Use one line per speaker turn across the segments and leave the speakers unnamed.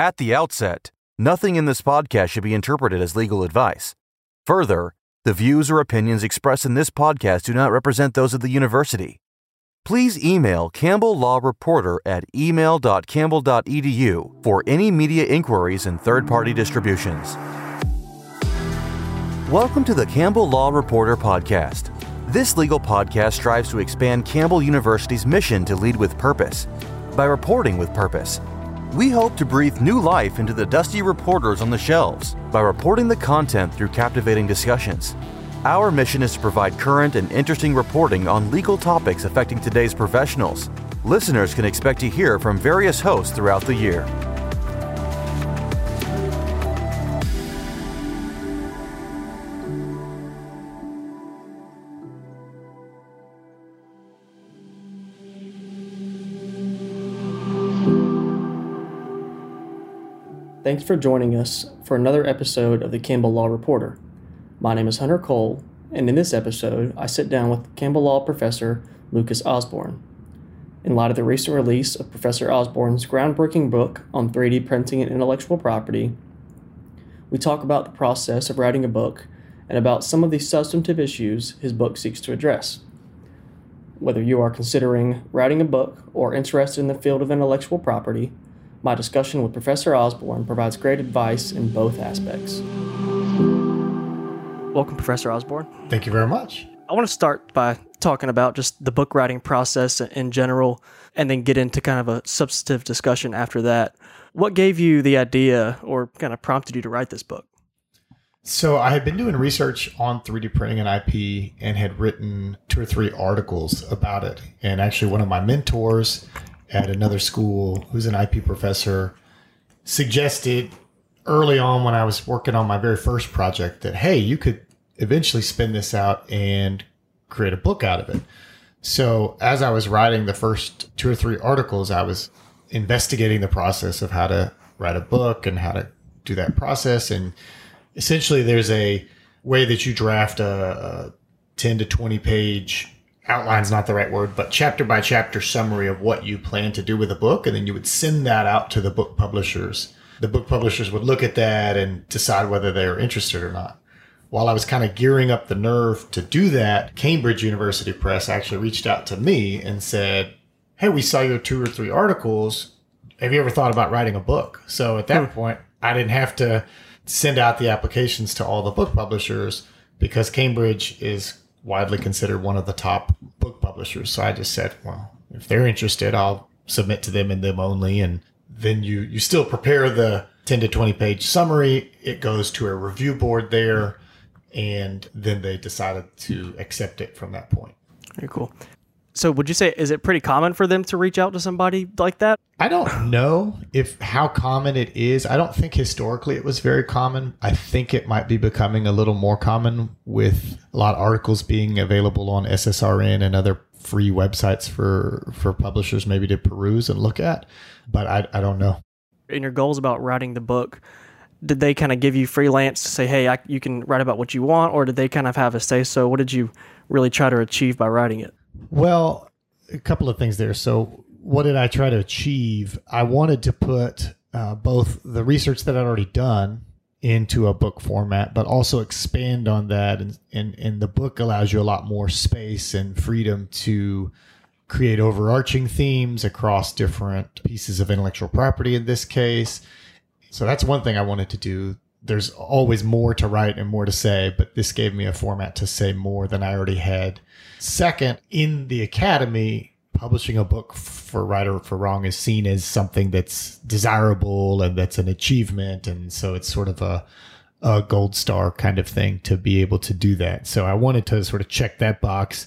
At the outset, nothing in this podcast should be interpreted as legal advice. Further, the views or opinions expressed in this podcast do not represent those of the university. Please email Campbell Law Reporter at email.campbell.edu for any media inquiries and third party distributions. Welcome to the Campbell Law Reporter Podcast. This legal podcast strives to expand Campbell University's mission to lead with purpose by reporting with purpose. We hope to breathe new life into the dusty reporters on the shelves by reporting the content through captivating discussions. Our mission is to provide current and interesting reporting on legal topics affecting today's professionals. Listeners can expect to hear from various hosts throughout the year.
Thanks for joining us for another episode of the Campbell Law Reporter. My name is Hunter Cole, and in this episode, I sit down with Campbell Law professor Lucas Osborne. In light of the recent release of Professor Osborne's groundbreaking book on 3D printing and intellectual property, we talk about the process of writing a book and about some of the substantive issues his book seeks to address. Whether you are considering writing a book or interested in the field of intellectual property, my discussion with Professor Osborne provides great advice in both aspects. Welcome, Professor Osborne.
Thank you very much.
I want to start by talking about just the book writing process in general and then get into kind of a substantive discussion after that. What gave you the idea or kind of prompted you to write this book?
So, I had been doing research on 3D printing and IP and had written two or three articles about it. And actually, one of my mentors at another school who's an IP professor suggested early on when I was working on my very first project that, hey, you could eventually spin this out and create a book out of it. So as I was writing the first two or three articles, I was investigating the process of how to write a book and how to do that process. And essentially, there's a way that you draft a, a 10 to 20 page outline's not the right word, but chapter by chapter summary of what you plan to do with a book. And then you would send that out to the book publishers. The book publishers would look at that and decide whether they were interested or not. While I was kind of gearing up the nerve to do that, Cambridge University Press actually reached out to me and said, Hey, we saw your two or three articles. Have you ever thought about writing a book? So at that hmm. point, I didn't have to send out the applications to all the book publishers because Cambridge is widely considered one of the top book publishers. So I just said, well, if they're interested, I'll submit to them and them only. And then you, you still prepare the 10 to 20 page summary. It goes to a review board there. And then they decided to accept it from that point.
Very cool. So would you say is it pretty common for them to reach out to somebody like that?
I don't know if how common it is. I don't think historically it was very common. I think it might be becoming a little more common with a lot of articles being available on SSRN and other free websites for for publishers maybe to peruse and look at. But I I don't know.
In your goals about writing the book, did they kind of give you freelance to say, "Hey, I, you can write about what you want," or did they kind of have a say so? What did you really try to achieve by writing it?
Well, a couple of things there. So, what did I try to achieve? I wanted to put uh, both the research that I'd already done into a book format, but also expand on that. And, and, and the book allows you a lot more space and freedom to create overarching themes across different pieces of intellectual property in this case. So that's one thing I wanted to do. There's always more to write and more to say, but this gave me a format to say more than I already had Second, in the academy, publishing a book for right or for wrong is seen as something that's desirable and that's an achievement. And so it's sort of a, a gold star kind of thing to be able to do that. So I wanted to sort of check that box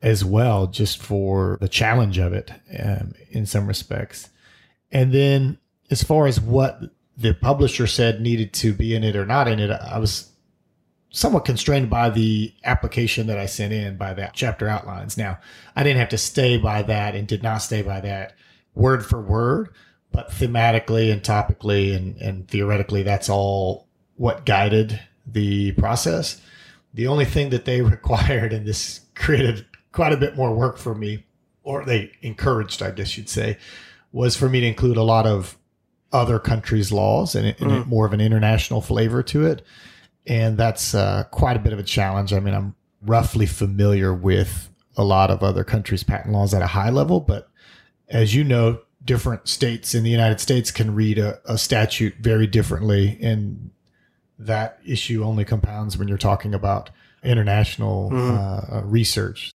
as well, just for the challenge of it um, in some respects. And then as far as what the publisher said needed to be in it or not in it, I was somewhat constrained by the application that I sent in by that chapter outlines. Now, I didn't have to stay by that and did not stay by that word for word, but thematically and topically and, and theoretically, that's all what guided the process. The only thing that they required, and this created quite a bit more work for me, or they encouraged, I guess you'd say, was for me to include a lot of other countries' laws and, and mm. more of an international flavor to it. And that's uh, quite a bit of a challenge. I mean, I'm roughly familiar with a lot of other countries' patent laws at a high level, but as you know, different states in the United States can read a, a statute very differently. And that issue only compounds when you're talking about international mm. uh, research.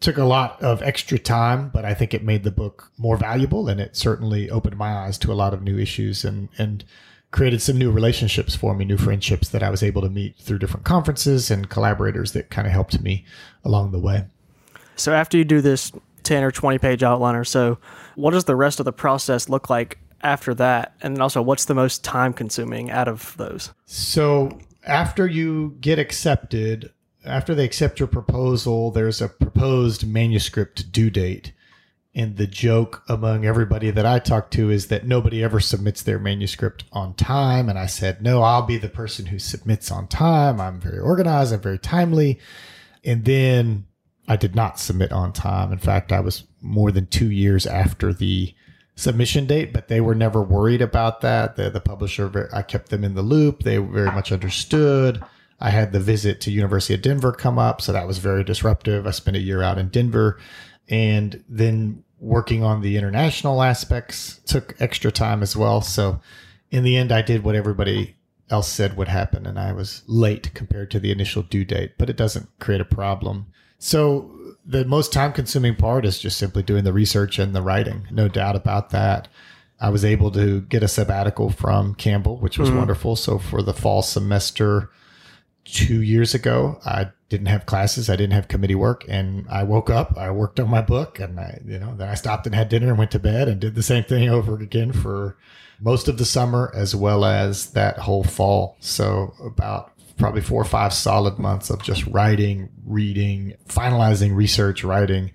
Took a lot of extra time, but I think it made the book more valuable and it certainly opened my eyes to a lot of new issues and, and created some new relationships for me, new friendships that I was able to meet through different conferences and collaborators that kind of helped me along the way.
So after you do this 10 or 20 page outline or so, what does the rest of the process look like after that? And then also, what's the most time consuming out of those?
So after you get accepted, after they accept your proposal, there's a proposed manuscript due date. And the joke among everybody that I talk to is that nobody ever submits their manuscript on time. And I said, no, I'll be the person who submits on time. I'm very organized, I'm very timely. And then I did not submit on time. In fact, I was more than two years after the submission date, but they were never worried about that. The, the publisher, I kept them in the loop. They very much understood. I had the visit to University of Denver come up, so that was very disruptive. I spent a year out in Denver, and then working on the international aspects took extra time as well. So in the end, I did what everybody else said would happen, and I was late compared to the initial due date, but it doesn't create a problem. So the most time consuming part is just simply doing the research and the writing. No doubt about that. I was able to get a sabbatical from Campbell, which was mm-hmm. wonderful. So for the fall semester, two years ago. I didn't have classes. I didn't have committee work. And I woke up, I worked on my book and I, you know, then I stopped and had dinner and went to bed and did the same thing over again for most of the summer as well as that whole fall. So about probably four or five solid months of just writing, reading, finalizing research, writing,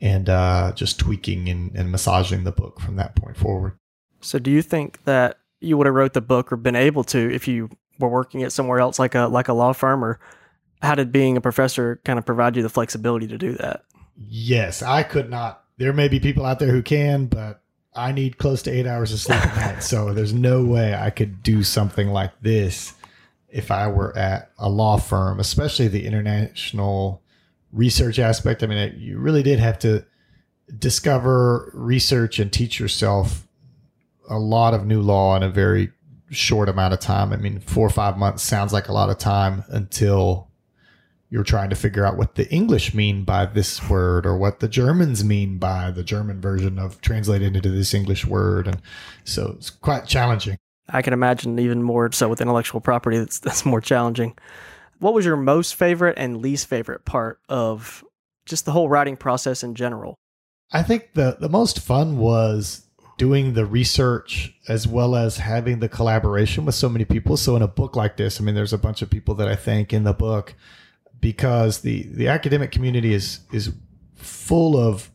and uh, just tweaking and, and massaging the book from that point forward.
So do you think that you would have wrote the book or been able to if you were working at somewhere else like a like a law firm or how did being a professor kind of provide you the flexibility to do that?
Yes i could not. There may be people out there who can but i need close to eight hours of sleep a night. So there's no way i could do something like this if i were at a law firm especially the international research aspect. I mean you really did have to discover research and teach yourself a lot of new law in a very short amount of time. I mean, four or five months sounds like a lot of time until you're trying to figure out what the English mean by this word or what the Germans mean by the German version of translated into this English word. And so it's quite challenging.
I can imagine even more so with intellectual property that's that's more challenging. What was your most favorite and least favorite part of just the whole writing process in general?
I think the the most fun was doing the research as well as having the collaboration with so many people. So in a book like this, I mean, there's a bunch of people that I thank in the book because the the academic community is is full of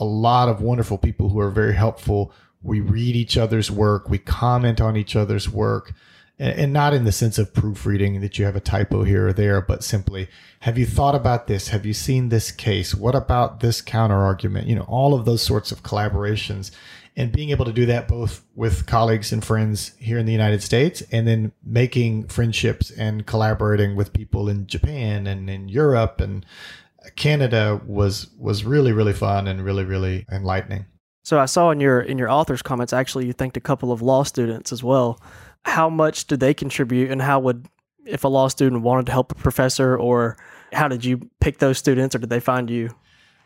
a lot of wonderful people who are very helpful. We read each other's work, we comment on each other's work, and, and not in the sense of proofreading that you have a typo here or there, but simply, have you thought about this? Have you seen this case? What about this counter argument? You know, all of those sorts of collaborations and being able to do that both with colleagues and friends here in the United States and then making friendships and collaborating with people in Japan and in Europe and Canada was was really really fun and really really enlightening.
So I saw in your in your author's comments actually you thanked a couple of law students as well. How much did they contribute and how would if a law student wanted to help a professor or how did you pick those students or did they find you?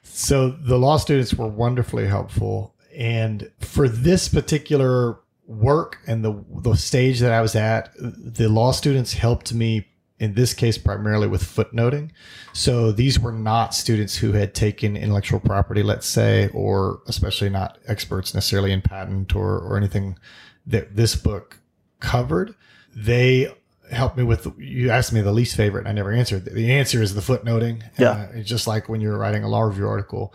So the law students were wonderfully helpful. And for this particular work and the the stage that I was at, the law students helped me in this case primarily with footnoting. So these were not students who had taken intellectual property, let's say, or especially not experts necessarily in patent or or anything that this book covered. They helped me with you asked me the least favorite and I never answered. The answer is the footnoting.
Yeah.
Uh, it's just like when you're writing a law review article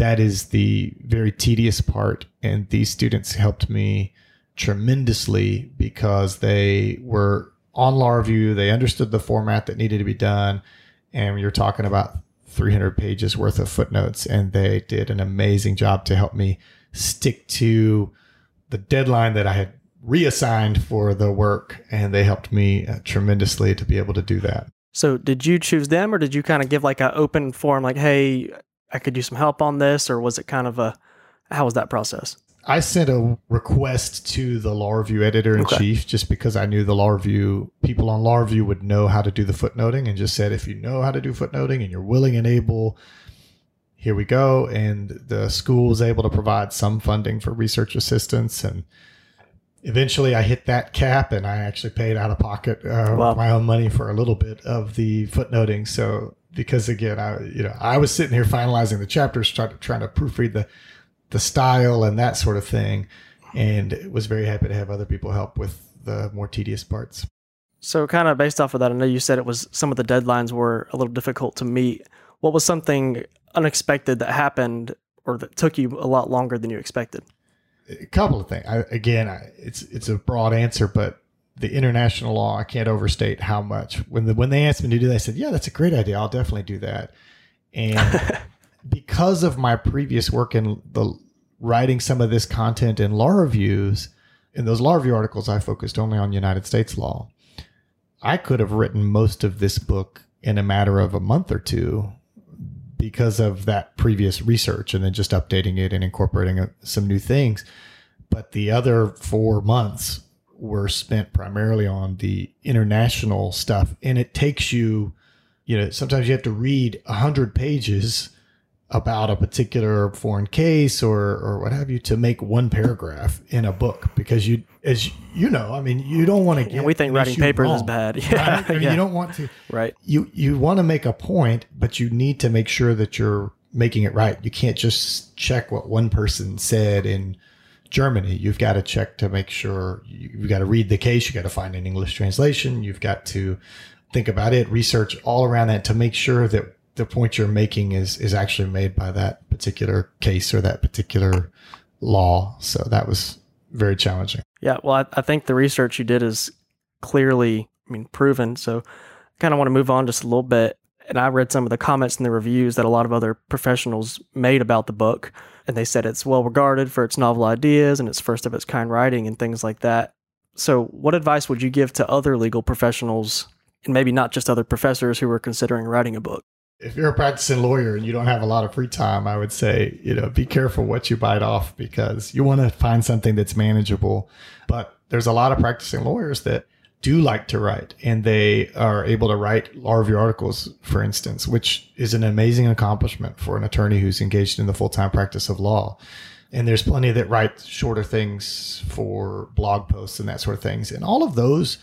that is the very tedious part. And these students helped me tremendously because they were on law review. They understood the format that needed to be done. And you're talking about 300 pages worth of footnotes. And they did an amazing job to help me stick to the deadline that I had reassigned for the work, and they helped me uh, tremendously to be able to do that.
So, did you choose them, or did you kind of give like an open form, like, "Hey, I could use some help on this," or was it kind of a how was that process?
I sent a request to the law review editor in
Okay.
chief just because I knew the law review people on law review would know how to do the footnoting and just said, if you know how to do footnoting and you're willing and able, here we go. And the school was able to provide some funding for research assistance. And eventually I hit that cap and I actually paid out of pocket uh,
Wow.
my own money for a little bit of the footnoting. So, because again, I, you know, I was sitting here finalizing the chapters, trying to, trying to proofread the, the style and that sort of thing. And was very happy to have other people help with the more tedious parts.
So, kind of based off of that, I know you said it was some of the deadlines were a little difficult to meet. What was something unexpected that happened or that took you a lot longer than you expected?
A couple of things. I, again, I, it's it's a broad answer, but the international law, I can't overstate how much. When the when they asked me to do that, I said, "Yeah, that's a great idea. I'll definitely do that." And because of my previous work in the writing some of this content in law reviews, in those law review articles, I focused only on United States law. I could have written most of this book in a matter of a month or two because of that previous research and then just updating it and incorporating uh, some new things. But the other four months were spent primarily on the international stuff. And it takes you, you know, sometimes you have to read a hundred pages about a particular foreign case or or what have you to make one paragraph in a book because you as you know i mean you don't want to get
And we think writing papers is bad. Yeah,
right? I mean,
yeah.
you don't want to
Right.
you you want to make a point, but you need to make sure that you're making it right. You can't just check what one person said in Germany. You've got to check to make sure you- you've got to read the case. You got to find an English translation. You've got to think about it, research all around that to make sure that the point you're making is is actually made by that particular case or that particular law. So that was very challenging.
Yeah. Well, I, I think the research you did is clearly, I mean, proven. So, I kind of want to move on just a little bit. And I read some of the comments and the reviews that a lot of other professionals made about the book. And they said it's well regarded for its novel ideas and its first of its kind writing and things like that. So, what advice would you give to other legal professionals, and maybe not just other professors who are considering writing a book?
If you're a practicing lawyer and you don't have a lot of free time, I would say, you know, be careful what you bite off because you want to find something that's manageable. But there's a lot of practicing lawyers that do like to write and they are able to write law review articles, for instance, which is an amazing accomplishment for an attorney who's engaged in the full time practice of law. And there's plenty that write shorter things for blog posts and that sort of things. And all of those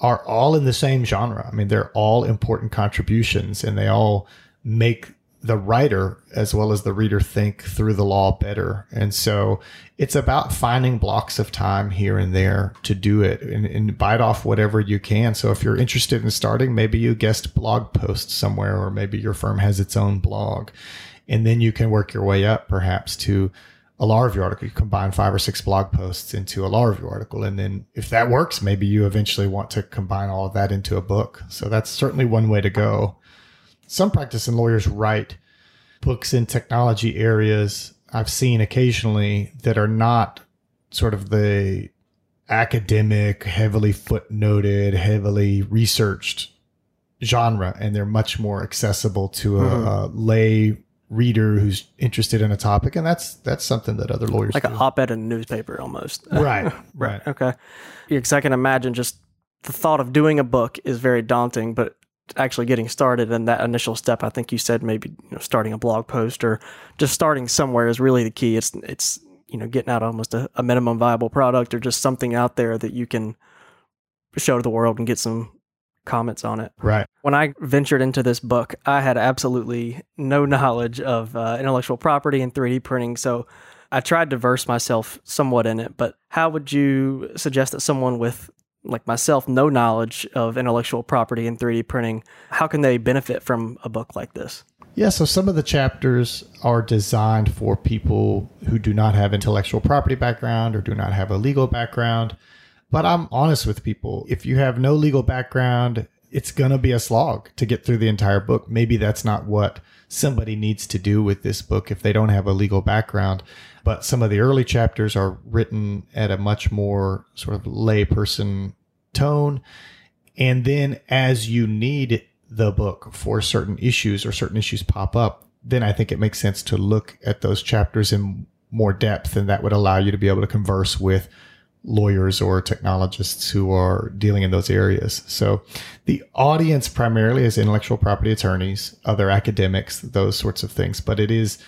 are all in the same genre. I mean, they're all important contributions and they all make the writer as well as the reader think through the law better. And so it's about finding blocks of time here and there to do it and, and bite off whatever you can. So if you're interested in starting, maybe you guest blog post somewhere, or maybe your firm has its own blog. And then you can work your way up perhaps to a law review article. You combine five or six blog posts into a law review article. And then if that works, maybe you eventually want to combine all of that into a book. So that's certainly one way to go. Some practicing lawyers write books in technology areas I've seen occasionally that are not sort of the academic, heavily footnoted, heavily researched genre, and they're much more accessible to a, mm-hmm. a lay reader who's interested in a topic, and that's that's something that other lawyers
Like
do.
an op ed in a newspaper almost.
right, right.
Okay. because I can imagine just the thought of doing a book is very daunting, but actually getting started and that initial step, I think you said maybe you know, starting a blog post or just starting somewhere is really the key. It's it's you know getting out almost a, a minimum viable product or just something out there that you can show to the world and get some comments on it.
Right.
When I ventured into this book, I had absolutely no knowledge of uh, intellectual property and 3D printing. So I tried to verse myself somewhat in it. But how would you suggest that someone with, like myself, no knowledge of intellectual property and 3D printing, how can they benefit from a book like this?
Yeah, so some of the chapters are designed for people who do not have intellectual property background or do not have a legal background. But I'm honest with people. If you have no legal background it's going to be a slog to get through the entire book. Maybe that's not what somebody needs to do with this book if they don't have a legal background. But some of the early chapters are written at a much more sort of layperson tone. And then as you need the book for certain issues or certain issues pop up, then I think it makes sense to look at those chapters in more depth and that would allow you to be able to converse with lawyers or technologists who are dealing in those areas. So the audience primarily is intellectual property attorneys, other academics, those sorts of things, but it is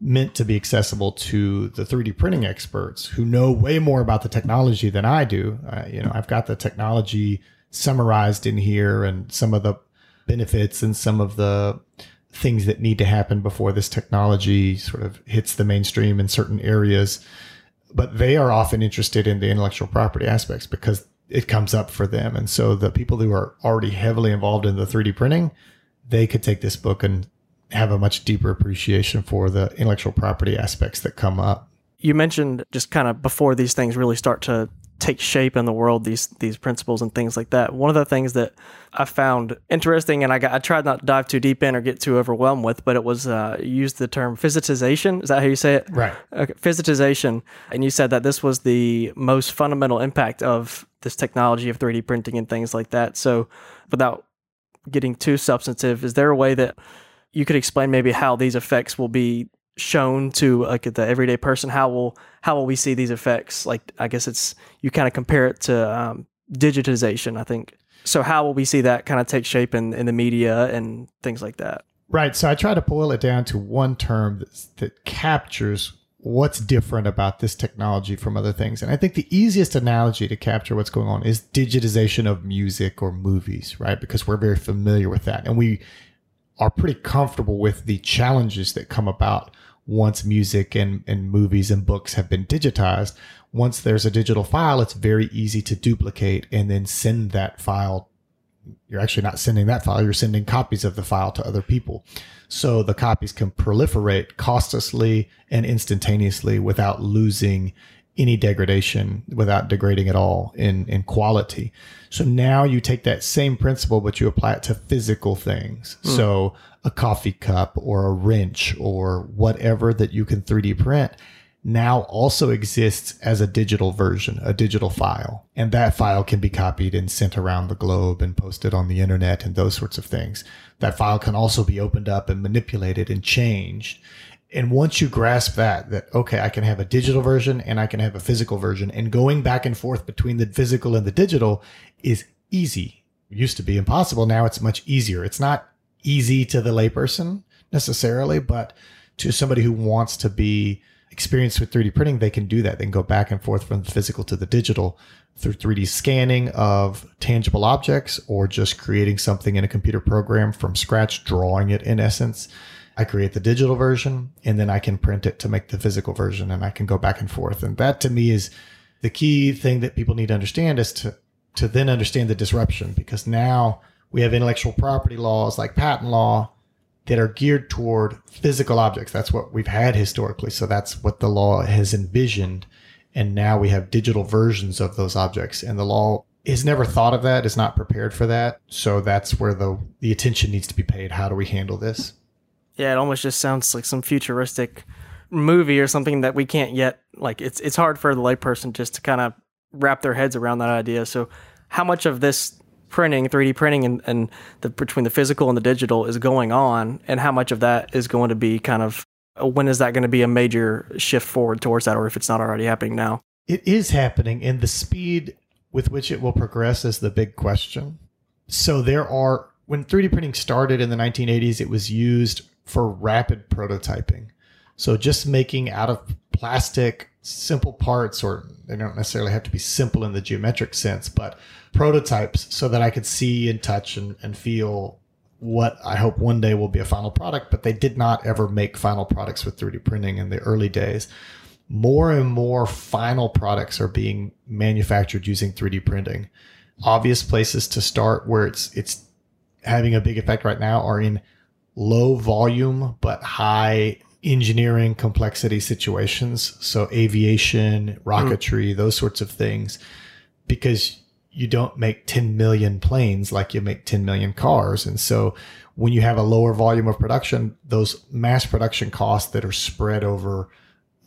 meant to be accessible to the 3D printing experts who know way more about the technology than I do. Uh, you know, I've got the technology summarized in here and some of the benefits and some of the things that need to happen before this technology sort of hits the mainstream in certain areas. But they are often interested in the intellectual property aspects because it comes up for them. And so the people who are already heavily involved in the 3D printing, they could take this book and have a much deeper appreciation for the intellectual property aspects that come up.
You mentioned just kind of before these things really start to take shape in the world these these principles and things like that. One of the things that I found interesting, and I, got, I tried not to dive too deep in or get too overwhelmed with, but it was uh, used the term physicization. Is that how you say it?
Right.
Okay, physicization, and you said that this was the most fundamental impact of this technology of 3D printing and things like that. So, without getting too substantive, is there a way that you could explain maybe how these effects will be shown to like the everyday person how will how will we see these effects? Like i guess it's you kind of compare it to um, digitization i think. So how will we see that kind of take shape in, in the media and things like that?
Right so i try to boil it down to one term that, that captures what's different about this technology from other things. And i think the easiest analogy to capture what's going on is digitization of music or movies right? Because we're very familiar with that. And we are pretty comfortable with the challenges that come about once music and, and movies and books have been digitized, once there's a digital file, it's very easy to duplicate and then send that file. You're actually not sending that file, you're sending copies of the file to other people. So the copies can proliferate costlessly and instantaneously without losing any degradation without degrading at all in, in quality. So now you take that same principle, but you apply it to physical things. Mm. So a coffee cup or a wrench or whatever that you can 3D print now also exists as a digital version, a digital file. And that file can be copied and sent around the globe and posted on the internet and those sorts of things. That file can also be opened up and manipulated and changed. And once you grasp that, that, okay, I can have a digital version and I can have a physical version and going back and forth between the physical and the digital is easy. It used to be impossible. Now it's much easier. It's not easy to the layperson necessarily, but to somebody who wants to be experienced with 3D printing, they can do that. They can go back and forth from the physical to the digital through 3D scanning of tangible objects or just creating something in a computer program from scratch, drawing it in essence. I create the digital version and then I can print it to make the physical version and I can go back and forth. And that to me is the key thing that people need to understand is to, to then understand the disruption because now we have intellectual property laws like patent law that are geared toward physical objects. That's what we've had historically. So that's what the law has envisioned. And now we have digital versions of those objects. And the law has never thought of that, is not prepared for that. So that's where the, the attention needs to be paid. How do we handle this?
Yeah, it almost just sounds like some futuristic movie or something that we can't yet like it's it's hard for the layperson just to kind of wrap their heads around that idea. So how much of this printing, 3D printing, and, and the between the physical and the digital is going on, and how much of that is going to be kind of when is that going to be a major shift forward towards that, or if it's not already happening now?
It is happening, and the speed with which it will progress is the big question. So there are when 3D printing started in the 1980s, it was used for rapid prototyping. So just making out of plastic simple parts, or they don't necessarily have to be simple in the geometric sense, but prototypes so that I could see and touch and, and feel what I hope one day will be a final product. But they did not ever make final products with 3D printing in the early days. More and more final products are being manufactured using 3D printing. Obvious places to start where it's it's having a big effect right now are in low volume but high engineering complexity situations. So aviation, rocketry, mm. those sorts of things. Because you don't make 10 million planes like you make 10 million cars. And so when you have a lower volume of production, those mass production costs that are spread over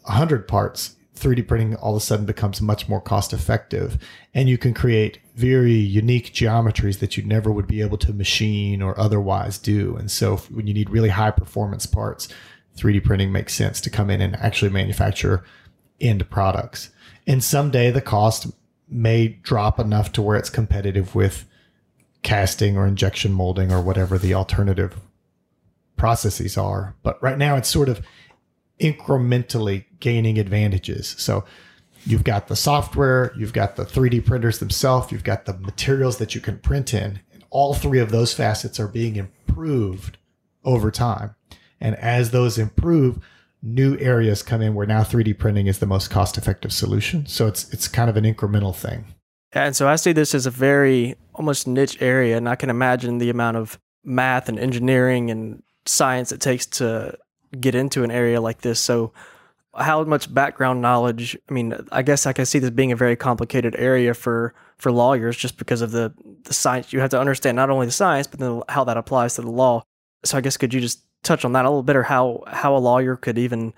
100 parts, 3D printing all of a sudden becomes much more cost effective. And you can create very unique geometries that you never would be able to machine or otherwise do. And so when you need really high performance parts, 3D printing makes sense to come in and actually manufacture end products. And someday the cost may drop enough to where it's competitive with casting or injection molding or whatever the alternative processes are. But right now it's sort of incrementally gaining advantages. So you've got the software, you've got the 3D printers themselves, you've got the materials that you can print in. And all three of those facets are being improved over time. And as those improve, new areas come in where now 3D printing is the most cost effective solution. So it's it's kind of an incremental thing.
And so I see this as a very almost niche area, and I can imagine the amount of math and engineering and science it takes to get into an area like this. So how much background knowledge i mean i guess i can see this being a very complicated area for for lawyers just because of the the science you have to understand not only the science but then how that applies to the law so i guess could you just touch on that a little bit or how how a lawyer could even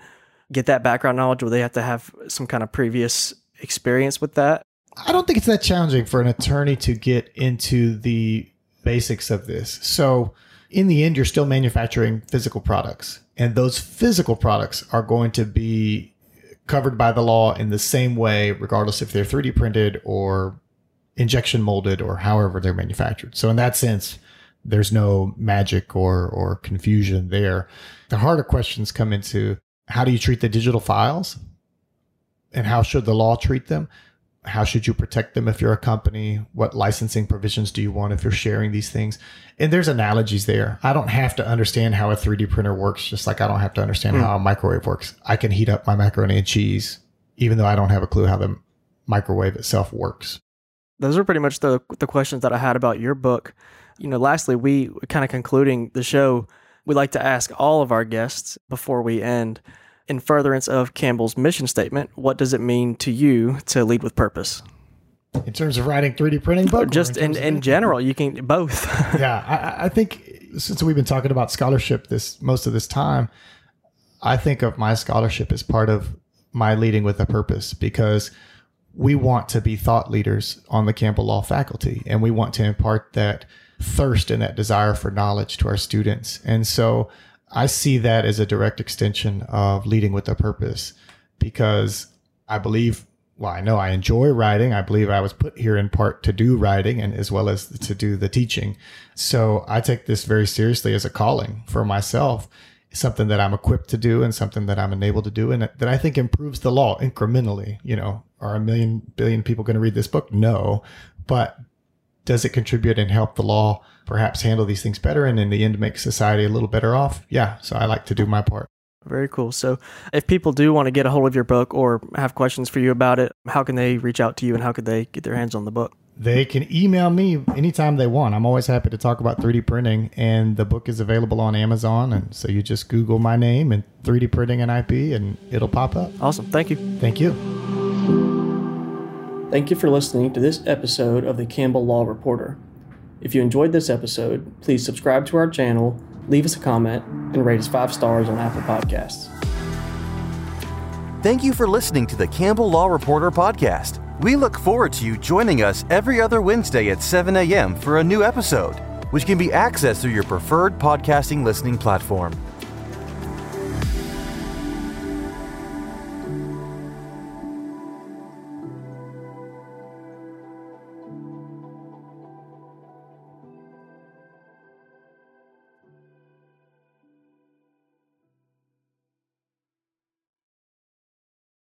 get that background knowledge or they have to have some kind of previous experience with that
i don't think it's that challenging for an attorney to get into the basics of this so in the end you're still manufacturing physical products and those physical products are going to be covered by the law in the same way, regardless if they're 3D printed or injection molded or however they're manufactured. So in that sense, there's no magic or, or confusion there. The harder questions come into how do you treat the digital files and how should the law treat them? how should you protect them if you're a company? What licensing provisions do you want if you're sharing these things? And there's analogies there. I don't have to understand how a 3D printer works, just like I don't have to understand mm. how a microwave works. I can heat up my macaroni and cheese, even though I don't have a clue how the microwave itself works.
Those are pretty much the the questions that I had about your book. You know, lastly, we kind of concluding the show, we like to ask all of our guests before we end in furtherance of Campbell's mission statement, what does it mean to you to lead with purpose?
In terms of writing 3D printing book?
Just in, in, in general, you can both.
yeah, I, I think since we've been talking about scholarship this most of this time, I think of my scholarship as part of my leading with a purpose because we want to be thought leaders on the Campbell Law faculty and we want to impart that thirst and that desire for knowledge to our students. And so I see that as a direct extension of leading with a purpose because I believe, well, I know I enjoy writing. I believe I was put here in part to do writing and as well as to do the teaching. So I take this very seriously as a calling for myself, something that I'm equipped to do and something that I'm enabled to do and that I think improves the law incrementally. You know, are a million billion people going to read this book? No. But does it contribute and help the law perhaps handle these things better and in the end make society a little better off? Yeah. So I like to do my part.
Very cool. So, if people do want to get a hold of your book or have questions for you about it, how can they reach out to you and how could they get their hands on the book?
They can email me anytime they want. I'm always happy to talk about 3D printing, and the book is available on Amazon. And so you just Google my name and 3D printing and IP, and it'll pop up.
Awesome. Thank you.
Thank you.
Thank you for listening to this episode of the Campbell Law Reporter. If you enjoyed this episode, please subscribe to our channel, leave us a comment, and rate us five stars on Apple Podcasts.
Thank you for listening to the Campbell Law Reporter podcast. We look forward to you joining us every other Wednesday at 7 a.m. for a new episode, which can be accessed through your preferred podcasting listening platform.